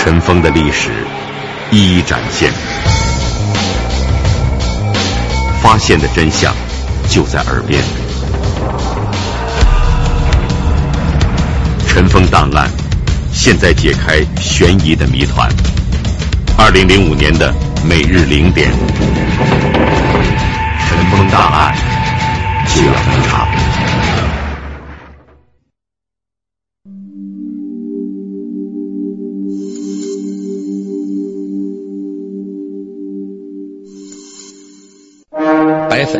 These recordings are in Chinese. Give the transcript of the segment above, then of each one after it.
尘封的历史一一展现，发现的真相就在耳边。尘封档案，现在解开悬疑的谜团。二零零五年的每日零点，尘封档案就要登场。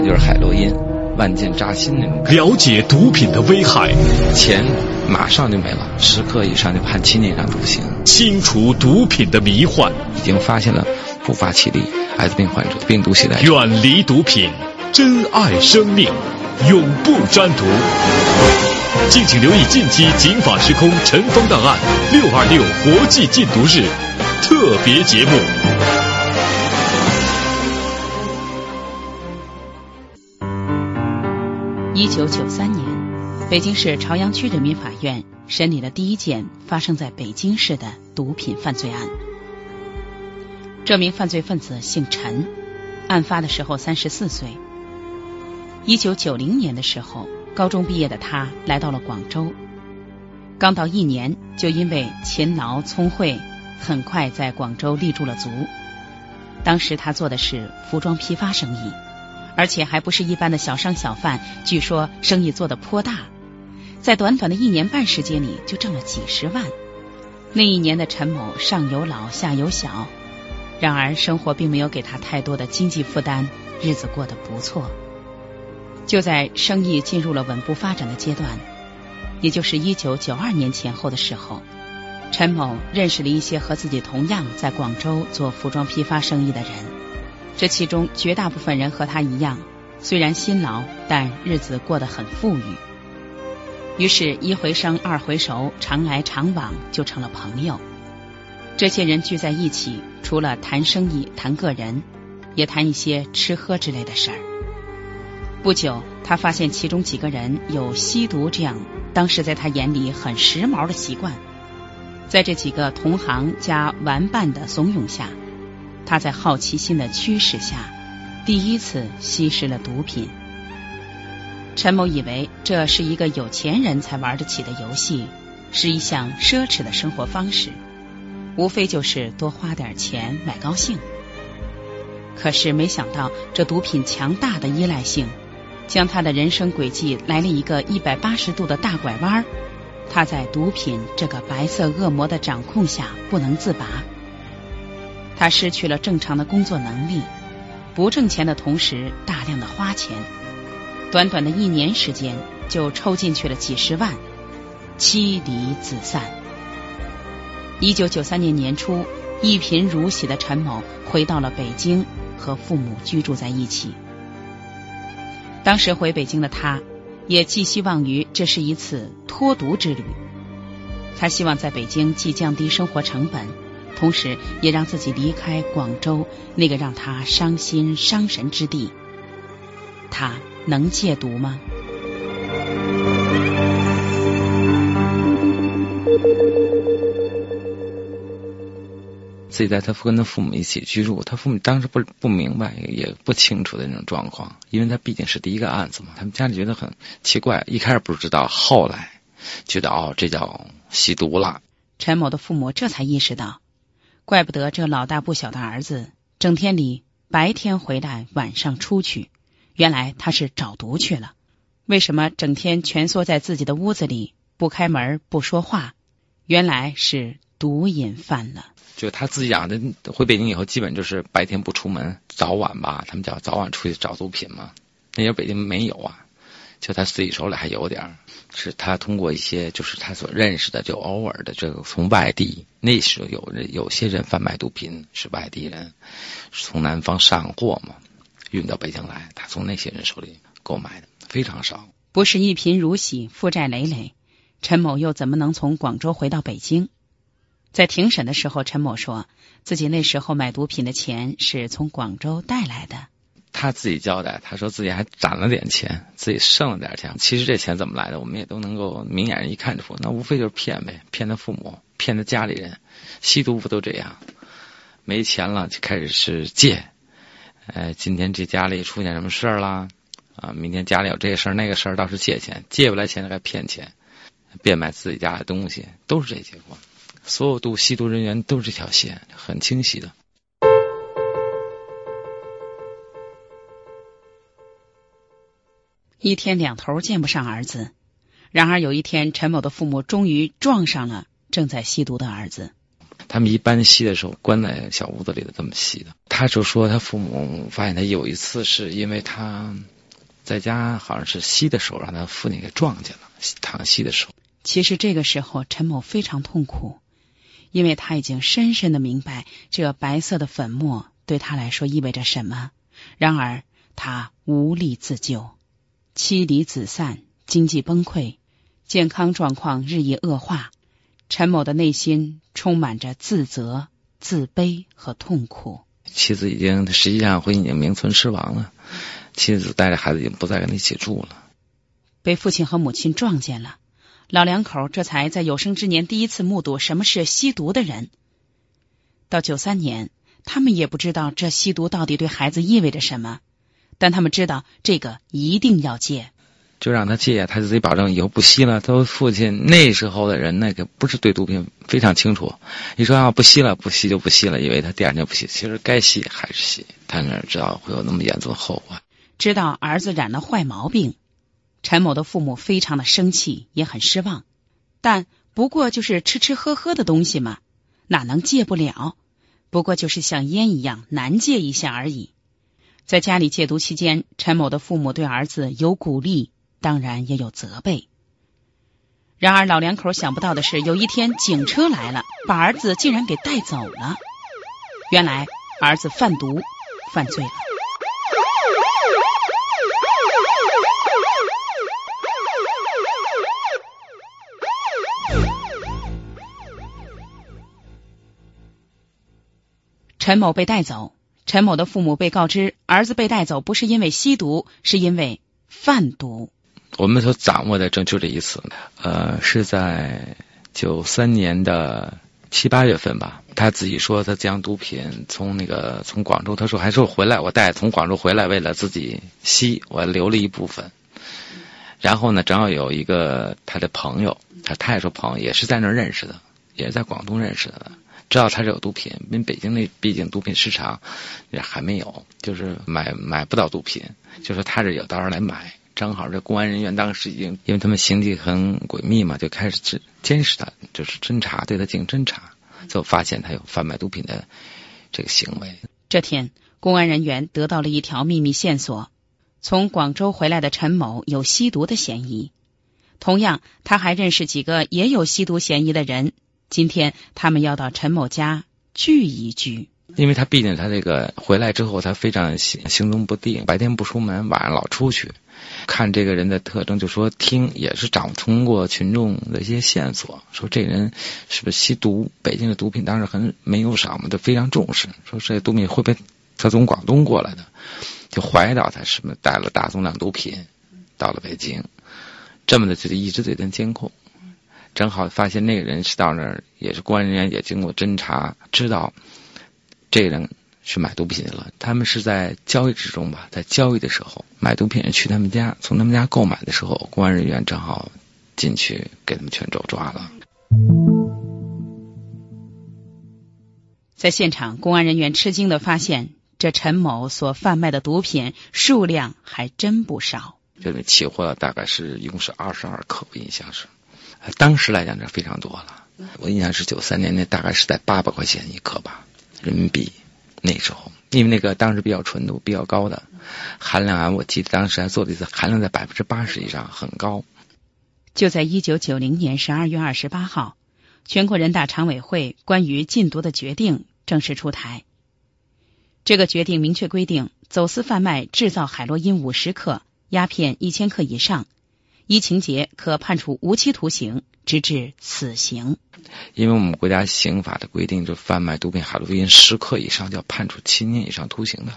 就是海洛因，万箭扎心那种。了解毒品的危害，钱马上就没了，十克以上就判七年以上徒刑。清除毒品的迷幻，已经发现了不发起力艾滋病患者病毒携带。远离毒品，珍爱生命，永不沾毒。敬请留意近期《警法时空》尘封档案六二六国际禁毒日特别节目。九九三年，北京市朝阳区人民法院审理了第一件发生在北京市的毒品犯罪案。这名犯罪分子姓陈，案发的时候三十四岁。一九九零年的时候，高中毕业的他来到了广州，刚到一年就因为勤劳聪慧，很快在广州立住了足。当时他做的是服装批发生意。而且还不是一般的小商小贩，据说生意做得颇大，在短短的一年半时间里就挣了几十万。那一年的陈某上有老下有小，然而生活并没有给他太多的经济负担，日子过得不错。就在生意进入了稳步发展的阶段，也就是一九九二年前后的时候，陈某认识了一些和自己同样在广州做服装批发生意的人。这其中绝大部分人和他一样，虽然辛劳，但日子过得很富裕。于是，一回生，二回熟，常来常往，就成了朋友。这些人聚在一起，除了谈生意、谈个人，也谈一些吃喝之类的事儿。不久，他发现其中几个人有吸毒这样当时在他眼里很时髦的习惯。在这几个同行加玩伴的怂恿下。他在好奇心的驱使下，第一次吸食了毒品。陈某以为这是一个有钱人才玩得起的游戏，是一项奢侈的生活方式，无非就是多花点钱买高兴。可是没想到，这毒品强大的依赖性，将他的人生轨迹来了一个一百八十度的大拐弯。他在毒品这个白色恶魔的掌控下不能自拔。他失去了正常的工作能力，不挣钱的同时大量的花钱，短短的一年时间就抽进去了几十万，妻离子散。一九九三年年初，一贫如洗的陈某回到了北京，和父母居住在一起。当时回北京的他，也寄希望于这是一次脱毒之旅。他希望在北京既降低生活成本。同时，也让自己离开广州那个让他伤心伤神之地。他能戒毒吗？自己在他跟他父母一起居住，他父母当时不不明白，也不清楚的那种状况，因为他毕竟是第一个案子嘛。他们家里觉得很奇怪，一开始不知道，后来觉得哦，这叫吸毒了。陈某的父母这才意识到。怪不得这老大不小的儿子整天里白天回来，晚上出去。原来他是找毒去了。为什么整天蜷缩在自己的屋子里不开门不说话？原来是毒瘾犯了。就他自己讲的，回北京以后基本就是白天不出门，早晚吧，他们叫早晚出去找毒品嘛。那些北京没有啊。就他自己手里还有点，是他通过一些就是他所认识的，就偶尔的这个从外地那时候有人有些人贩卖毒品是外地人，从南方上货嘛，运到北京来，他从那些人手里购买的非常少。不是一贫如洗，负债累累，陈某又怎么能从广州回到北京？在庭审的时候，陈某说自己那时候买毒品的钱是从广州带来的。他自己交代，他说自己还攒了点钱，自己剩了点钱。其实这钱怎么来的，我们也都能够明眼人一看出，那无非就是骗呗，骗他父母，骗他家里人。吸毒不都这样？没钱了就开始是借。呃，今天这家里出现什么事儿啦？啊，明天家里有这事儿那个事儿，倒是借钱，借不来钱就该骗钱，变卖自己家的东西，都是这结果。所有毒吸毒人员都是这条线，很清晰的。一天两头见不上儿子，然而有一天，陈某的父母终于撞上了正在吸毒的儿子。他们一般吸的时候关在小屋子里的，这么吸的。他就说，他父母发现他有一次是因为他在家好像是吸的时候，让他父亲给撞见了，躺吸的时候。其实这个时候，陈某非常痛苦，因为他已经深深的明白这白色的粉末对他来说意味着什么。然而他无力自救。妻离子散，经济崩溃，健康状况日益恶化，陈某的内心充满着自责、自卑和痛苦。妻子已经实际上婚姻已经名存实亡了，妻子带着孩子已经不再跟他一起住了。被父亲和母亲撞见了，老两口这才在有生之年第一次目睹什么是吸毒的人。到九三年，他们也不知道这吸毒到底对孩子意味着什么。但他们知道这个一定要戒，就让他戒，他就自己保证以后不吸了。他父亲那时候的人，那个不是对毒品非常清楚。你说啊，不吸了，不吸就不吸了，以为他第二天不吸，其实该吸还是吸。他哪知道会有那么严重的后果？知道儿子染了坏毛病，陈某的父母非常的生气，也很失望。但不过就是吃吃喝喝的东西嘛，哪能戒不了？不过就是像烟一样难戒一下而已。在家里戒毒期间，陈某的父母对儿子有鼓励，当然也有责备。然而老两口想不到的是，有一天警车来了，把儿子竟然给带走了。原来儿子贩毒犯罪了。陈某被带走。陈某的父母被告知，儿子被带走不是因为吸毒，是因为贩毒。我们所掌握的证就这一次，呃，是在九三年的七八月份吧。他自己说，他将毒品从那个从广州，他说还说回来，我带从广州回来，为了自己吸，我留了一部分。然后呢，正好有一个他的朋友，他他也说朋友，也是在那儿认识的，也是在广东认识的。知道他是有毒品，因为北京那毕竟毒品市场也还没有，就是买买不到毒品，就说他这有，到时候来买。正好这公安人员当时已经，因为他们行迹很诡秘嘛，就开始监监视他，就是侦查，对他进行侦查，就发现他有贩卖毒品的这个行为。这天，公安人员得到了一条秘密线索：从广州回来的陈某有吸毒的嫌疑，同样，他还认识几个也有吸毒嫌疑的人。今天他们要到陈某家聚一聚，因为他毕竟他这个回来之后，他非常行行踪不定，白天不出门，晚上老出去。看这个人的特征，就说听也是掌通过群众的一些线索，说这人是不是吸毒？北京的毒品当时很没有少嘛，都非常重视。说这毒品会不会他从广东过来的？就怀疑到他是不是带了大宗量毒品到了北京，这么的就一直对他监控。正好发现那个人是到那儿，也是公安人员也经过侦查，知道这个人是买毒品的了。他们是在交易之中吧，在交易的时候买毒品人去他们家，从他们家购买的时候，公安人员正好进去给他们全州抓了。在现场，公安人员吃惊的发现，这陈某所贩卖的毒品数量还真不少。这个起货大概是一共是二十二克，我印象是。当时来讲，这非常多了。我印象是九三年那大概是在八百块钱一克吧，人民币。那时候，因为那个当时比较纯度比较高的含量啊，我记得当时还做了一次含量在百分之八十以上，很高。就在一九九零年十二月二十八号，全国人大常委会关于禁毒的决定正式出台。这个决定明确规定，走私贩卖、制造海洛因五十克、鸦片一千克以上。一情节可判处无期徒刑，直至死刑。因为我们国家刑法的规定，就贩卖毒品海洛因十克以上，就要判处七年以上徒刑的。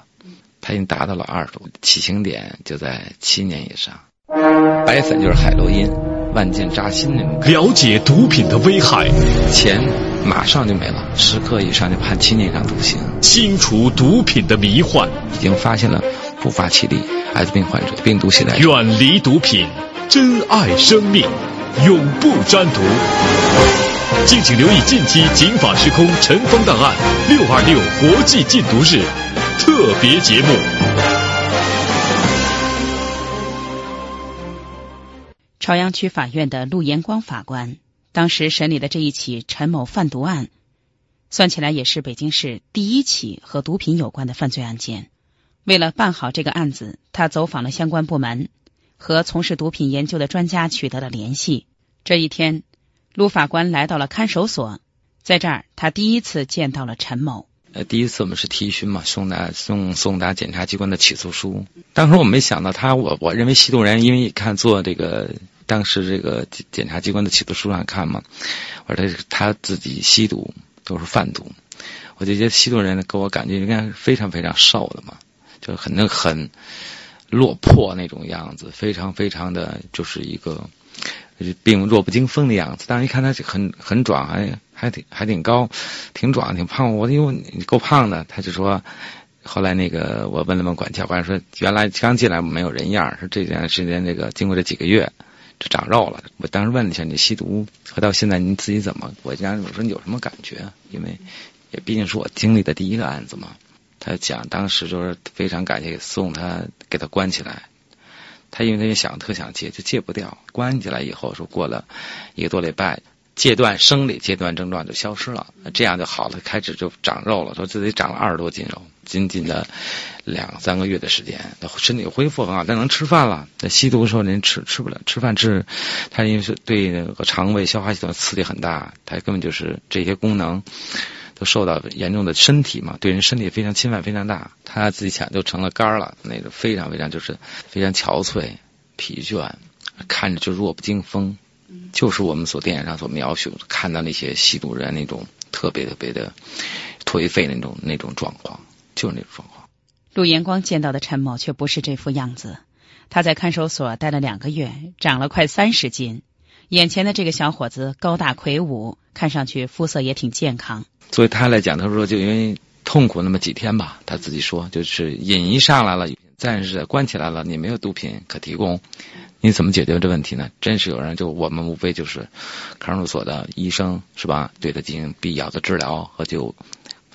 他已经达到了二十度，起刑点就在七年以上。白粉就是海洛因，万箭扎心那种。了解毒品的危害，钱马上就没了，十克以上就判七年以上徒刑。清除毒品的迷幻，已经发现了不发起力艾滋病患者病毒携带者。远离毒品，珍爱生命，永不沾毒。敬请留意近期《警法时空》尘封档案六二六国际禁毒日特别节目。朝阳区法院的陆延光法官当时审理的这一起陈某贩毒案，算起来也是北京市第一起和毒品有关的犯罪案件。为了办好这个案子，他走访了相关部门，和从事毒品研究的专家取得了联系。这一天，陆法官来到了看守所，在这儿他第一次见到了陈某。呃，第一次我们是提讯嘛，送达送送达检察机关的起诉书。当时我没想到他，我我认为吸毒人，因为看做这个。当时这个检察机关的起诉书上看嘛，我说他他自己吸毒都是贩毒，我就觉得吸毒人给我感觉应该非常非常瘦的嘛，就很那很落魄那种样子，非常非常的就是一个病弱不禁风的样子。但是一看他很很壮，还还挺还挺高，挺壮挺胖。我因为你够胖的，他就说。后来那个我问了问管教官说，原来刚进来没有人样，说这段时间这个经过这几个月。就长肉了。我当时问了一下你吸毒和到现在你自己怎么？我家我说你有什么感觉？因为也毕竟是我经历的第一个案子嘛。他讲当时就是非常感谢送他给他关起来，他因为他也想特想戒就戒不掉。关起来以后说过了一个多礼拜，戒断生理戒断症状就消失了，这样就好了，开始就长肉了，说自己长了二十多斤肉。仅仅的两三个月的时间，身体恢复很好，但能吃饭了。那吸毒的时候，人吃吃不了，吃饭吃，他因为是对那个肠胃、消化系统刺激很大，他根本就是这些功能都受到严重的身体嘛，对人身体非常侵犯非常大。他自己想就成了肝了，那个非常非常就是非常憔悴、疲倦，看着就弱不禁风，就是我们所电影上所描述看到那些吸毒人那种特别特别的颓废那种那种状况。就是那种状况。陆延光见到的陈某却不是这副样子。他在看守所待了两个月，长了快三十斤。眼前的这个小伙子高大魁梧，看上去肤色也挺健康。作为他来讲，他说就因为痛苦那么几天吧，他自己说就是瘾一上来了，暂时关起来了，你没有毒品可提供，你怎么解决这问题呢？真是有人就我们无非就是看守所的医生是吧，对他进行必要的治疗和就。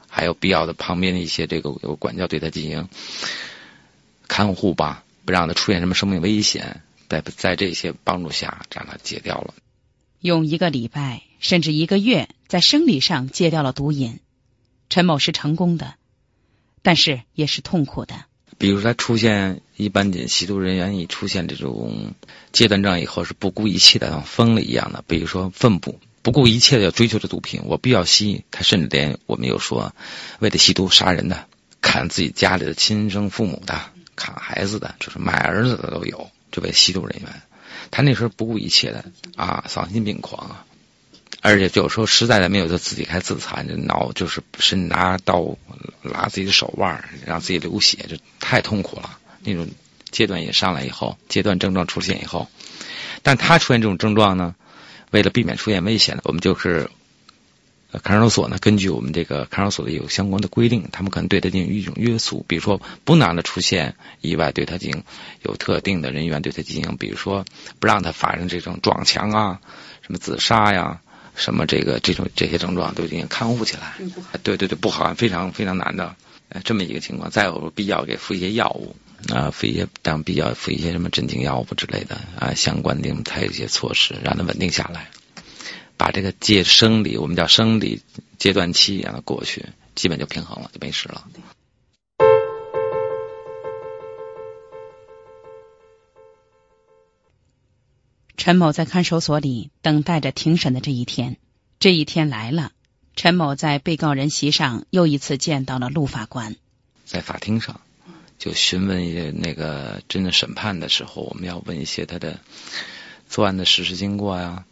还有必要的旁边的一些这个有管教对他进行看护吧，不让他出现什么生命危险，在在这些帮助下，让他戒掉了。用一个礼拜甚至一个月，在生理上戒掉了毒瘾，陈某是成功的，但是也是痛苦的。比如，他出现一般的吸毒人员一出现这种戒断症以后，是不顾一切的像疯了一样的，比如说奋不。不顾一切的要追求这毒品，我必要吸。他甚至连我们有说，为了吸毒杀人的，砍自己家里的亲生父母的，砍孩子的，就是卖儿子的都有。这位吸毒人员，他那时候不顾一切的啊，丧心病狂啊！而且有时候实在的没有，就自己开自残，就挠，就是是拿刀拉自己的手腕，让自己流血，就太痛苦了。那种阶段也上来以后，阶段症状出现以后，但他出现这种症状呢？为了避免出现危险，我们就是看守所呢。根据我们这个看守所的有相关的规定，他们可能对他进行一种约束，比如说不能让他出现意外，对他进行有特定的人员对他进行，比如说不让他发生这种撞墙啊、什么自杀呀、什么这个这种这些症状都进行看护起来。对对对，不好，非常非常难的这么一个情况。再有必要给服一些药物。啊，服一些当必要服一些什么镇静药物之类的啊，相关的才有一些措施，让他稳定下来，把这个阶生理我们叫生理阶段期让它过去，基本就平衡了，就没事了。陈某在看守所里等待着庭审的这一天，这一天来了，陈某在被告人席上又一次见到了陆法官，在法庭上。就询问一些那个真的审判的时候，我们要问一些他的作案的实施经过呀，啊，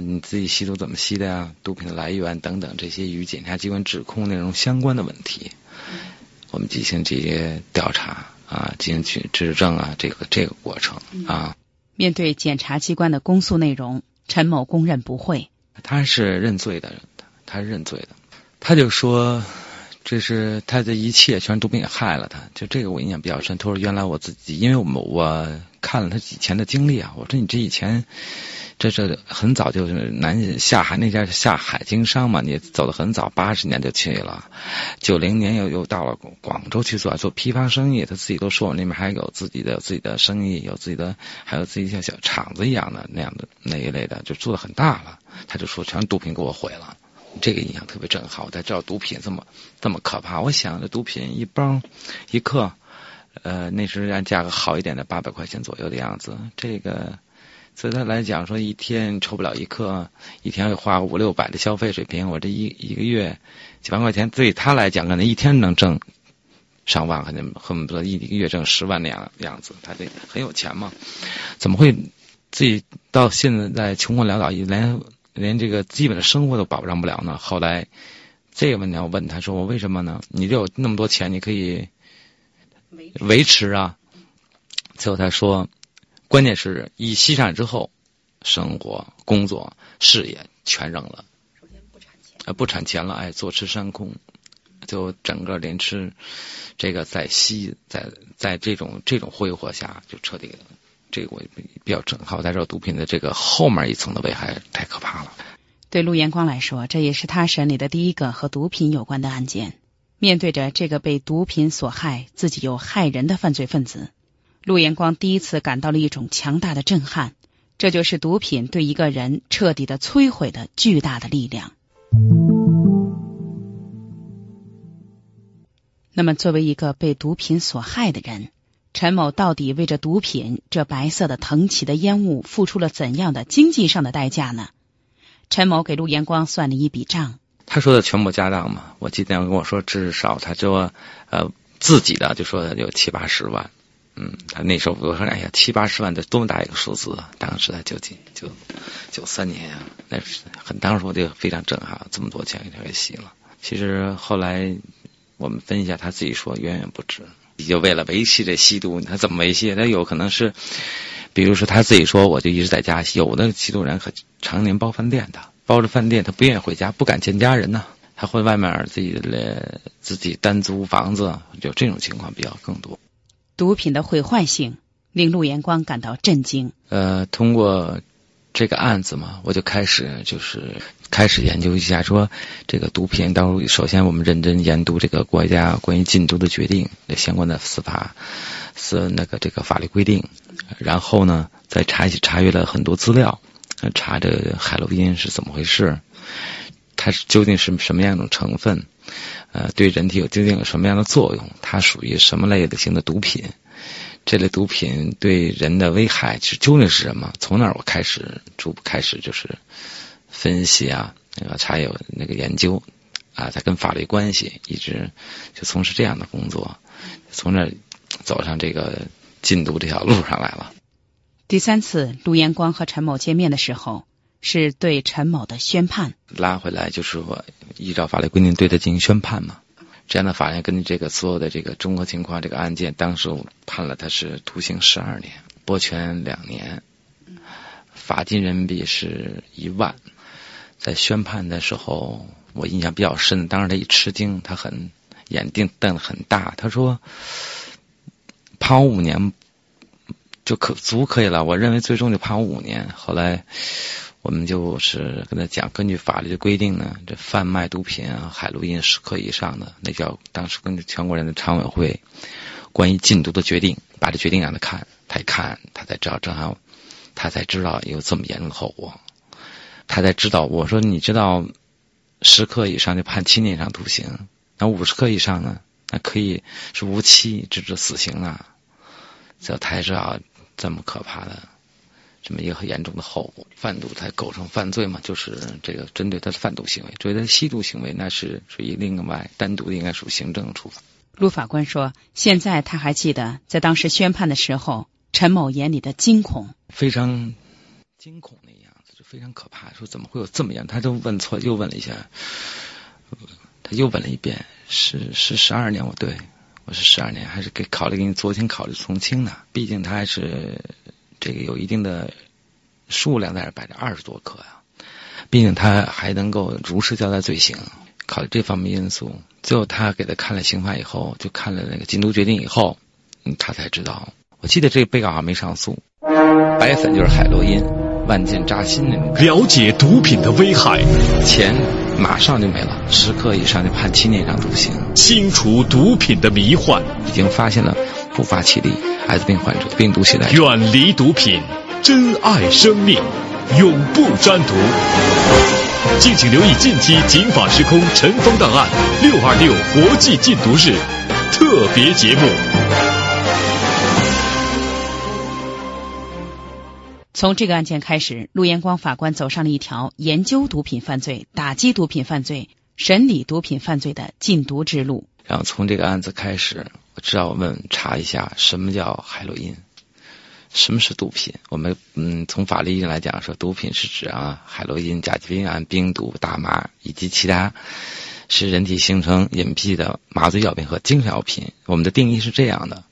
你自己吸毒怎么吸的呀，毒品的来源等等这些与检察机关指控内容相关的问题，我们进行这些调查啊，进行去质证啊，这个这个过程啊。面对检察机关的公诉内容，陈某供认不讳。他是认罪的，他是认罪的。他就说，这是他的一切全是毒品害了他。就这个我印象比较深。他说，原来我自己，因为我们我看了他以前的经历啊，我说你这以前。这这很早就是南下海那家下海经商嘛，你走的很早，八十年就去了，九零年又又到了广州去做做批发生意。他自己都说我那边还有自己的自己的生意，有自己的还有自己像小厂子一样的那样的那一类的，就做的很大了。他就说全毒品给我毁了，这个印象特别震撼。我才知道毒品这么这么可怕。我想这毒品一包一克，呃，那时候按价格好一点的八百块钱左右的样子，这个。对他来讲，说一天抽不了一克，一天要花五六百的消费水平，我这一一个月几万块钱，对他来讲，可能一天能挣上万，可能恨不得一个月挣十万那样样子，他这很有钱嘛？怎么会自己到现在穷困潦倒，连连这个基本的生活都保障不了呢？后来这个问题我问他说：“我为什么呢？你就有那么多钱，你可以维持啊？”最后他说。关键是一吸上之后，生活、工作、事业全扔了。首先不产钱，呃，不产钱了，哎，坐吃山空，就整个连吃这个在吸，在在这种这种挥霍下，就彻底这个我比较震撼。在这毒品的这个后面一层的危害太可怕了。对陆延光来说，这也是他审理的第一个和毒品有关的案件。面对着这个被毒品所害、自己又害人的犯罪分子。陆延光第一次感到了一种强大的震撼，这就是毒品对一个人彻底的摧毁的巨大的力量。那么，作为一个被毒品所害的人，陈某到底为这毒品这白色的腾起的烟雾付出了怎样的经济上的代价呢？陈某给陆延光算了一笔账，他说的全部家当嘛，我记得跟我说至少他说呃自己的就说有七八十万。嗯，他那时候我说，哎呀，七八十万，这多么大一个数字啊！当时在九几九九三年啊，那是很当时我就非常震撼，这么多钱给他给洗了。其实后来我们分析一下，他自己说远远不止。就为了维系这吸毒，他怎么维系？他有可能是，比如说他自己说，我就一直在家。有的吸毒人可常年包饭店的，包着饭店，他不愿意回家，不敢见家人呢。他会外面自己的自己单租房子，就这种情况比较更多。毒品的毁坏性令陆延光感到震惊。呃，通过这个案子嘛，我就开始就是开始研究一下，说这个毒品。到首先我们认真研读这个国家关于禁毒的决定的相关的司法是那个这个法律规定，然后呢再查查阅了很多资料，查这海洛因是怎么回事，它是究竟是什么样一种成分。呃，对人体有究竟有什么样的作用？它属于什么类型的毒品？这类毒品对人的危害是究竟是什么？从那儿我开始逐步开始就是分析啊，那个查有那个研究啊，再跟法律关系，一直就从事这样的工作，从那走上这个禁毒这条路上来了。第三次陆延光和陈某见面的时候。是对陈某的宣判，拉回来就是说，依照法律规定对他进行宣判嘛。这样的法院根据这个所有的这个综合情况，这个案件当时判了他是徒刑十二年，剥权两年，罚金人民币是一万。在宣判的时候，我印象比较深，当时他一吃惊，他很眼定瞪得很大，他说判我五年就可足可以了，我认为最终就判我五年。后来。我们就是跟他讲，根据法律的规定呢，这贩卖毒品啊，海洛因十克以上的，那叫当时根据全国人的常委会关于禁毒的决定，把这决定让他看，他一看，他才知道正好，他才知道有这么严重的后果，他才知道，我说你知道十克以上就判七年以上徒刑，那五十克以上呢，那可以是无期直至死刑啊，这才知道这么可怕的。这么一个很严重的后果，贩毒才构成犯罪嘛？就是这个针对他的贩毒行为，对他的吸毒行为，那是属于另外单独的，应该属行政处罚。陆法官说，现在他还记得在当时宣判的时候，陈某眼里的惊恐，非常惊恐的样子，就非常可怕。说怎么会有这么样？他都问错，又问了一下，他又问了一遍，是是十二年，我对我是十二年，还是给考虑给你酌情考虑从轻呢。毕竟他还是这个有一定的数量在这摆着，二十多颗呀。毕竟他还能够如实交代罪行，考虑这方面因素。最后他给他看了刑法以后，就看了那个禁毒决定以后，他才知道。我记得这个被告还没上诉，白粉就是海洛因，万箭扎心那种。了解毒品的危害，钱马上就没了，十克以上就判七年以上徒刑。清除毒品的迷幻，已经发现了不发起立艾滋病患者的病毒携带。远离毒品，珍爱生命。永不沾毒。敬请留意近期《警法时空》尘封档案六二六国际禁毒日特别节目。从这个案件开始，陆延光法官走上了一条研究毒品犯罪、打击毒品犯罪、审理毒品犯罪的禁毒之路。然后从这个案子开始，我知道我们查一下什么叫海洛因。什么是毒品？我们嗯，从法律意义来讲，说毒品是指啊，海洛因、甲基苯胺、冰毒、大麻以及其他使人体形成隐蔽的麻醉药品和精神药品。我们的定义是这样的。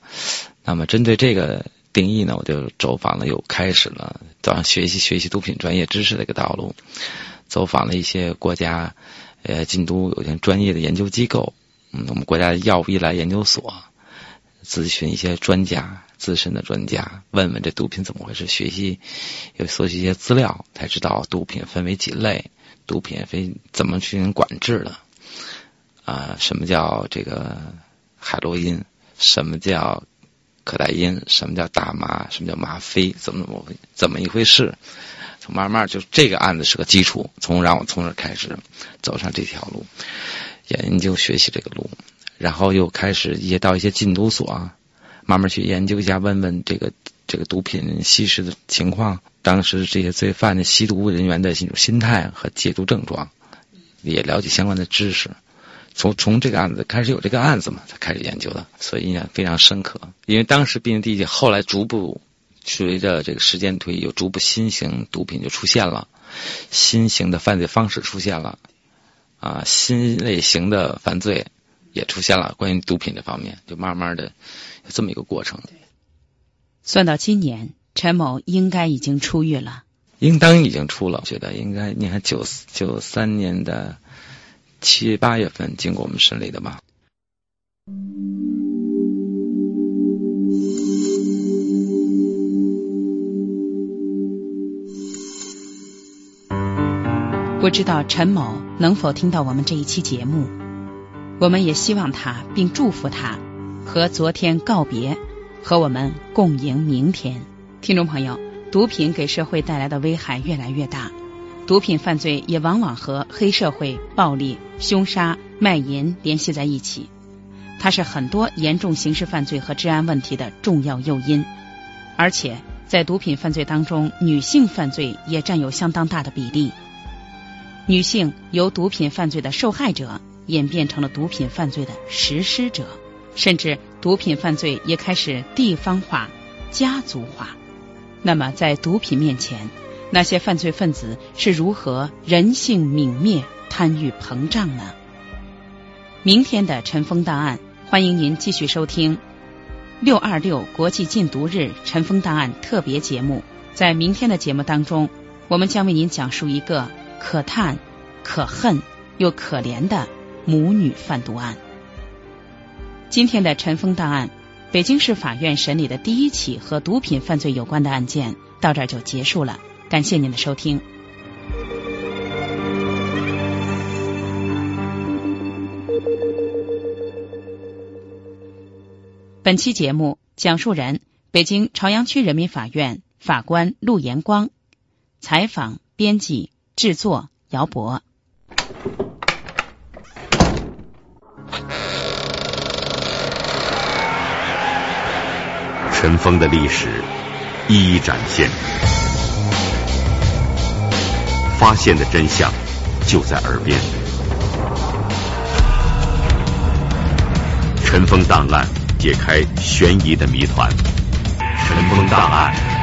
那么针对这个定义呢，我就走访了，又开始了早上学习学习毒品专业知识的一个道路，走访了一些国家呃禁毒有些专业的研究机构，嗯，我们国家药物依赖研究所。咨询一些专家、资深的专家，问问这毒品怎么回事，学习又搜集一些资料，才知道毒品分为几类，毒品分怎么进行管制的啊？什么叫这个海洛因？什么叫可待因？什么叫大麻？什么叫吗啡？怎么怎么怎么一回事？从慢慢就这个案子是个基础，从让我从这开始走上这条路，研究学习这个路。然后又开始也到一些禁毒所，慢慢去研究一下，问问这个这个毒品吸食的情况，当时这些罪犯的吸毒人员的一种心态和戒毒症状，也了解相关的知识。从从这个案子开始有这个案子嘛，才开始研究的，所以印象非常深刻。因为当时毕竟第一后来逐步随着这个时间推移，有逐步新型毒品就出现了，新型的犯罪方式出现了，啊，新类型的犯罪。也出现了关于毒品这方面，就慢慢的有这么一个过程。算到今年，陈某应该已经出狱了。应当已经出了，觉得应该你看九九三年的七八月份经过我们审理的吧。不知道陈某能否听到我们这一期节目？我们也希望他，并祝福他和昨天告别，和我们共迎明天。听众朋友，毒品给社会带来的危害越来越大，毒品犯罪也往往和黑社会、暴力、凶杀、卖淫联系在一起，它是很多严重刑事犯罪和治安问题的重要诱因。而且，在毒品犯罪当中，女性犯罪也占有相当大的比例，女性由毒品犯罪的受害者。演变成了毒品犯罪的实施者，甚至毒品犯罪也开始地方化、家族化。那么，在毒品面前，那些犯罪分子是如何人性泯灭、贪欲膨胀呢？明天的尘封档案，欢迎您继续收听六二六国际禁毒日尘封档案特别节目。在明天的节目当中，我们将为您讲述一个可叹、可恨又可怜的。母女贩毒案，今天的尘封档案，北京市法院审理的第一起和毒品犯罪有关的案件到这儿就结束了。感谢您的收听。本期节目讲述人：北京朝阳区人民法院法官陆延光，采访、编辑、制作姚博。尘封的历史一一展现，发现的真相就在耳边。尘封档案解开悬疑的谜团，尘封档案。